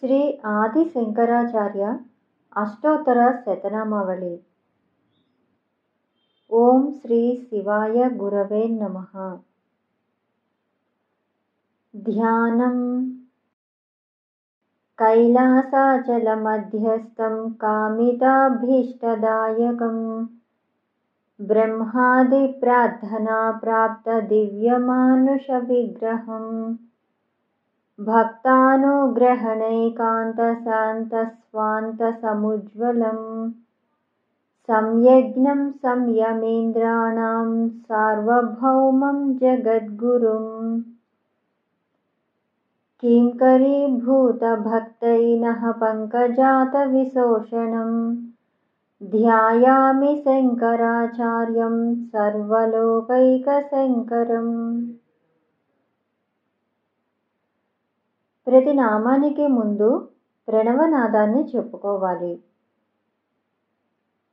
श्री आदिशङ्कराचार्य अष्टोत्तरशतनामवळि ॐ श्री शिवाय गुरवे नमः ध्यानं कैलासाचलमध्यस्थं कामिताभीष्टदायकं ब्रह्मादिप्रार्थनाप्राप्तदिव्यमानुषविग्रहम् भक्तानुग्रहणैकान्तशान्तस्वान्तसमुज्ज्वलम्। संयज्ञं संयमेन्द्राणां सार्वभौमं जगद्गुरुं किङ्करीभूतभक्तैनः पङ्कजातविशोषणम्? ध्यायामि शङ्कराचार्यं सर्वलोकैकशङ्करम्। ప్రతి నామానికి ముందు ప్రణవనాదాన్ని చెప్పుకోవాలి.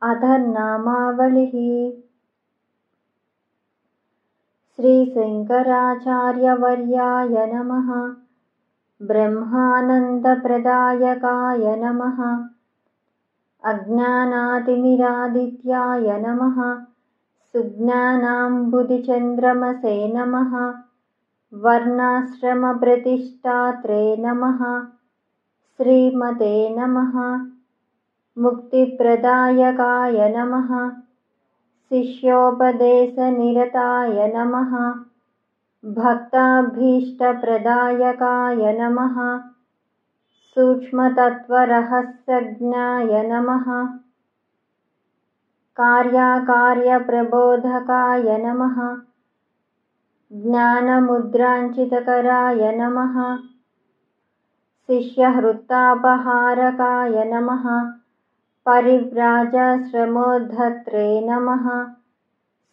అథ నామావళి శ్రీ శంకరాచార్యవర్యాయ నమ. బ్రహ్మానందప్రదాయకాయ నమ. అజ్ఞానాతిమిరాదిత్యాయ నమ. సుజ్ఞానాంబుదిచంద్రమసే నమ. वर्णाश्रमप्रतिष्ठात्रे नमः। श्रीमते नमः। मुक्तिप्रदायकाय नमः। शिष्योपदेशनिरताय नमः। भक्ताभीष्टप्रदायकाय नमः। सूक्ष्मतत्त्वरहस्यज्ञाय नमः। कार्याकार्यप्रबोधकाय नमः ज्ञानमुद्राञ्चितकराय नमः। शिष्यहृत्तापहारकाय नमः। परिव्राजश्रमोद्धत्रे नमः।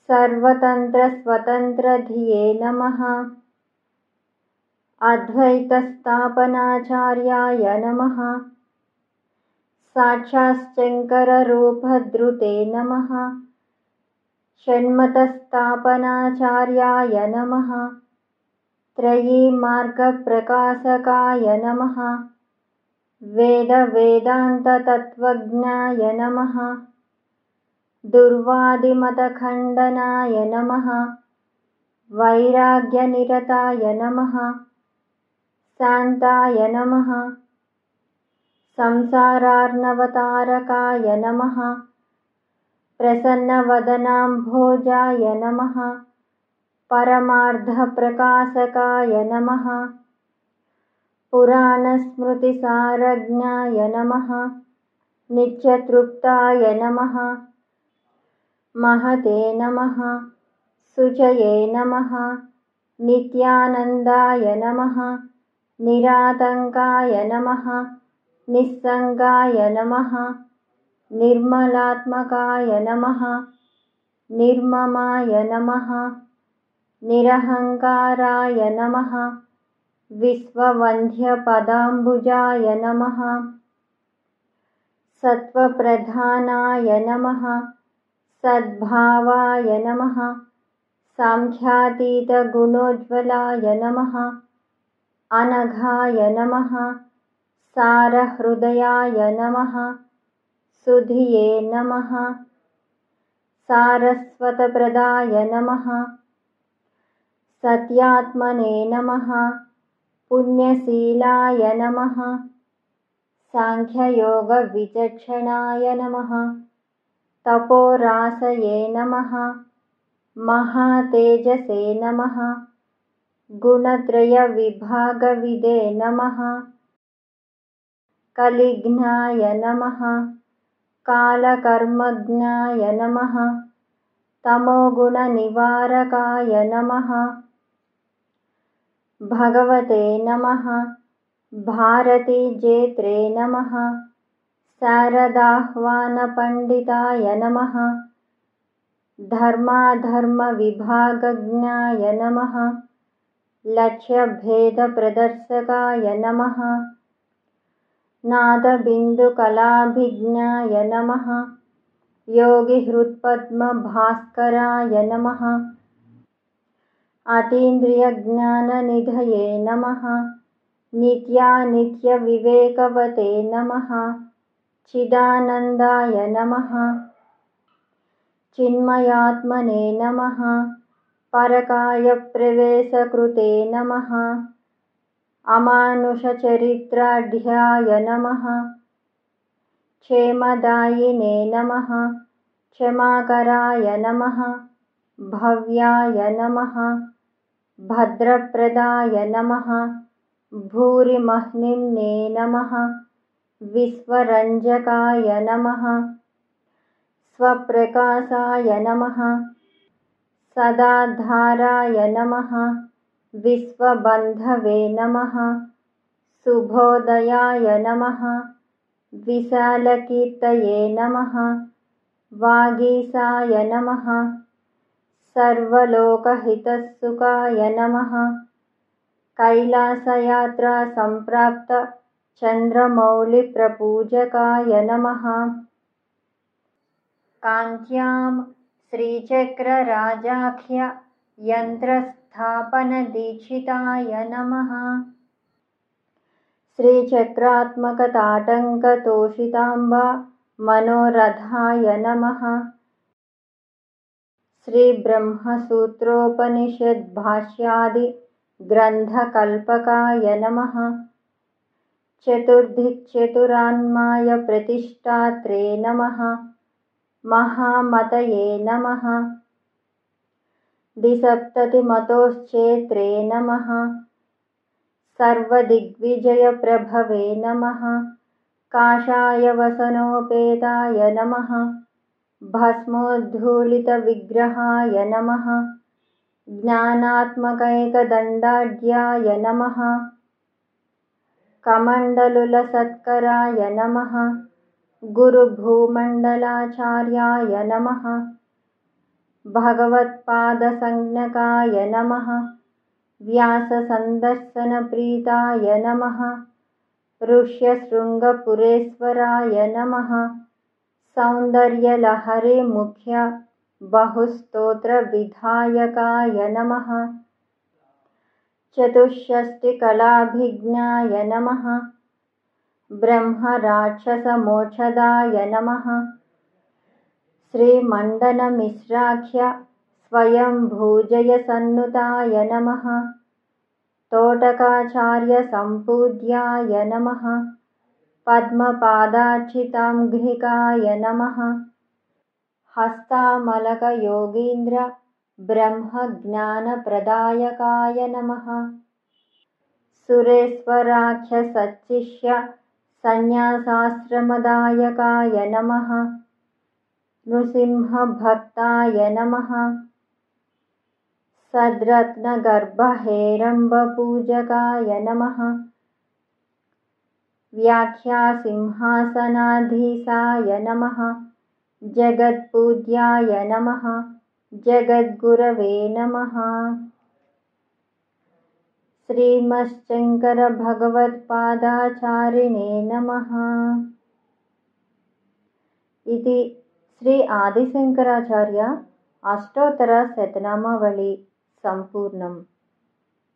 सर्वतन्त्रस्वतन्त्रधिये नमः। अद्वैतस्थापनाचार्याय नमः। साक्षाच्चङ्कररूपधृते नमः षण्मतस्थापनाचार्याय नमः। त्रयीमार्गप्रकाशकाय नमः। वेदवेदान्ततत्त्वज्ञाय नमः। दुर्वादिमतखण्डनाय नमः। वैराग्यनिरताय नमः। शान्ताय नमः। संसारार्णवतारकाय नमः प्रसन्नवदनाम्भोजाय नमः। परमार्धप्रकाशकाय नमः। पुराणस्मृतिसारज्ञाय नमः। नित्यतृप्ताय नमः। महते नमः। शुचये नमः। नित्यानन्दाय नमः। निरातङ्काय नमः। निस्सङ्गाय नमः निर्मलात्मकाय नमः। निर्ममाय नमः। निरहङ्काराय नमः। विश्ववन्ध्यपदाम्बुजाय नमः। सत्त्वप्रधानाय नमः। सद्भावाय नमः। साङ्ख्यातीतगुणोज्ज्वलाय नमः। अनघाय नमः। सारहृदयाय नमः सुधिये नमः। सारस्वतप्रदाय नमः। सत्यात्मने नमः। पुण्यशीलाय नमः। साङ्ख्ययोगविचक्षणाय नमः। तपोरासये नमः। महातेजसे नमः। गुणत्रयविभागविदे नमः। कलिघ्नाय नमः कालकर्मज्ञाय नमः। तमोगुणनिवारकाय नमः। भगवते नमः। भारतीजेत्रे नमः। शारदाह्वानपण्डिताय नमः। धर्माधर्मविभागज्ञाय नमः। लक्ष्यभेदप्रदर्शकाय नमः नादबिन्दुकलाभिज्ञाय नमः। योगिहृत्पद्मभास्कराय नमः। अतीन्द्रियज्ञाननिधये नमः। नित्यानित्यविवेकवते नमः। चिदानन्दाय नमः। चिन्मयात्मने नमः। परकायप्रवेशकृते नमः अमानुषचरित्राढ्याय नमः। क्षेमदायिने नमः। क्षमाकराय नमः। भव्याय नमः। भद्रप्रदाय नमः। भूरिमह्निम्ने नमः। विश्वरञ्जकाय नमः। स्वप्रकाशाय नमः। सदाधाराय नमः विश्वबन्धवे नमः। शुभोदयाय नमः। विशालकीर्तये नमः। वागीशाय नमः। सर्वलोकहितसुखाय नमः। कैलासयात्रासम्प्राप्तचन्द्रमौलिप्रपूजकाय नमः। काञ्च्यां श्रीचक्रराजाख्ययन्त्रस्थापनदीक्षिताय नमः। श्रीचक्रात्मकताटङ्कतोषिताम्बा मनोरथाय नमः। श्रीब्रह्मसूत्रोपनिषद्भाष्यादिग्रन्थकल्पकाय नमः। चतुर्धिक्चतुरान्मायप्रतिष्ठात्रे नमः। महामतये नमः द्विसप्ततिमतोश्चेत्रे नमः। सर्वदिग्विजयप्रभवे नमः। काषायवसनोपेताय नमः। भस्मोद्धूलितविग्रहाय नमः। ज्ञानात्मकैकदण्डाढ्याय नमः। कमण्डलुलसत्कराय नमः। गुरुभूमण्डलाचार्याय नमः भगवत्पादसंज्ञकाय नमः। व्याससन्दर्शनप्रीताय नमः। ऋष्यशृङ्गपुरेश्वराय नमः। सौन्दर्यलहरीमुख्य बहुस्तोत्रविधायकाय नमः। चतुष्षष्टिकलाभिज्ञाय नमः। ब्रह्मराक्षसमोक्षदाय नमः श्रीमण्डनमिश्राख्य स्वयंभूजयसन्नुताय नमः। तोटकाचार्यसम्पूज्याय नमः। पद्मपादाक्षिताङ्घ्रिकाय नमः। हस्तामलकयोगीन्द्रब्रह्मज्ञानप्रदायकाय नमः। सुरेश्वराख्यसच्छिष्यसन्न्यासाश्रमदायकाय नमः नृसिंहभक्ताय नमः सद्रत्नगर्भहेरम्बपूजकाय नमः व्याख्यासिंहासनाधीशाय नमः जगत्पूज्याय नमः जगद्गुरवे नमः। श्रीमश्शङ्करभगवत्पादाचार्यिणे नमः। इति శ్రీ ఆదిశంకరాచార్య అష్టోత్తర శతనామావళి సంపూర్ణం.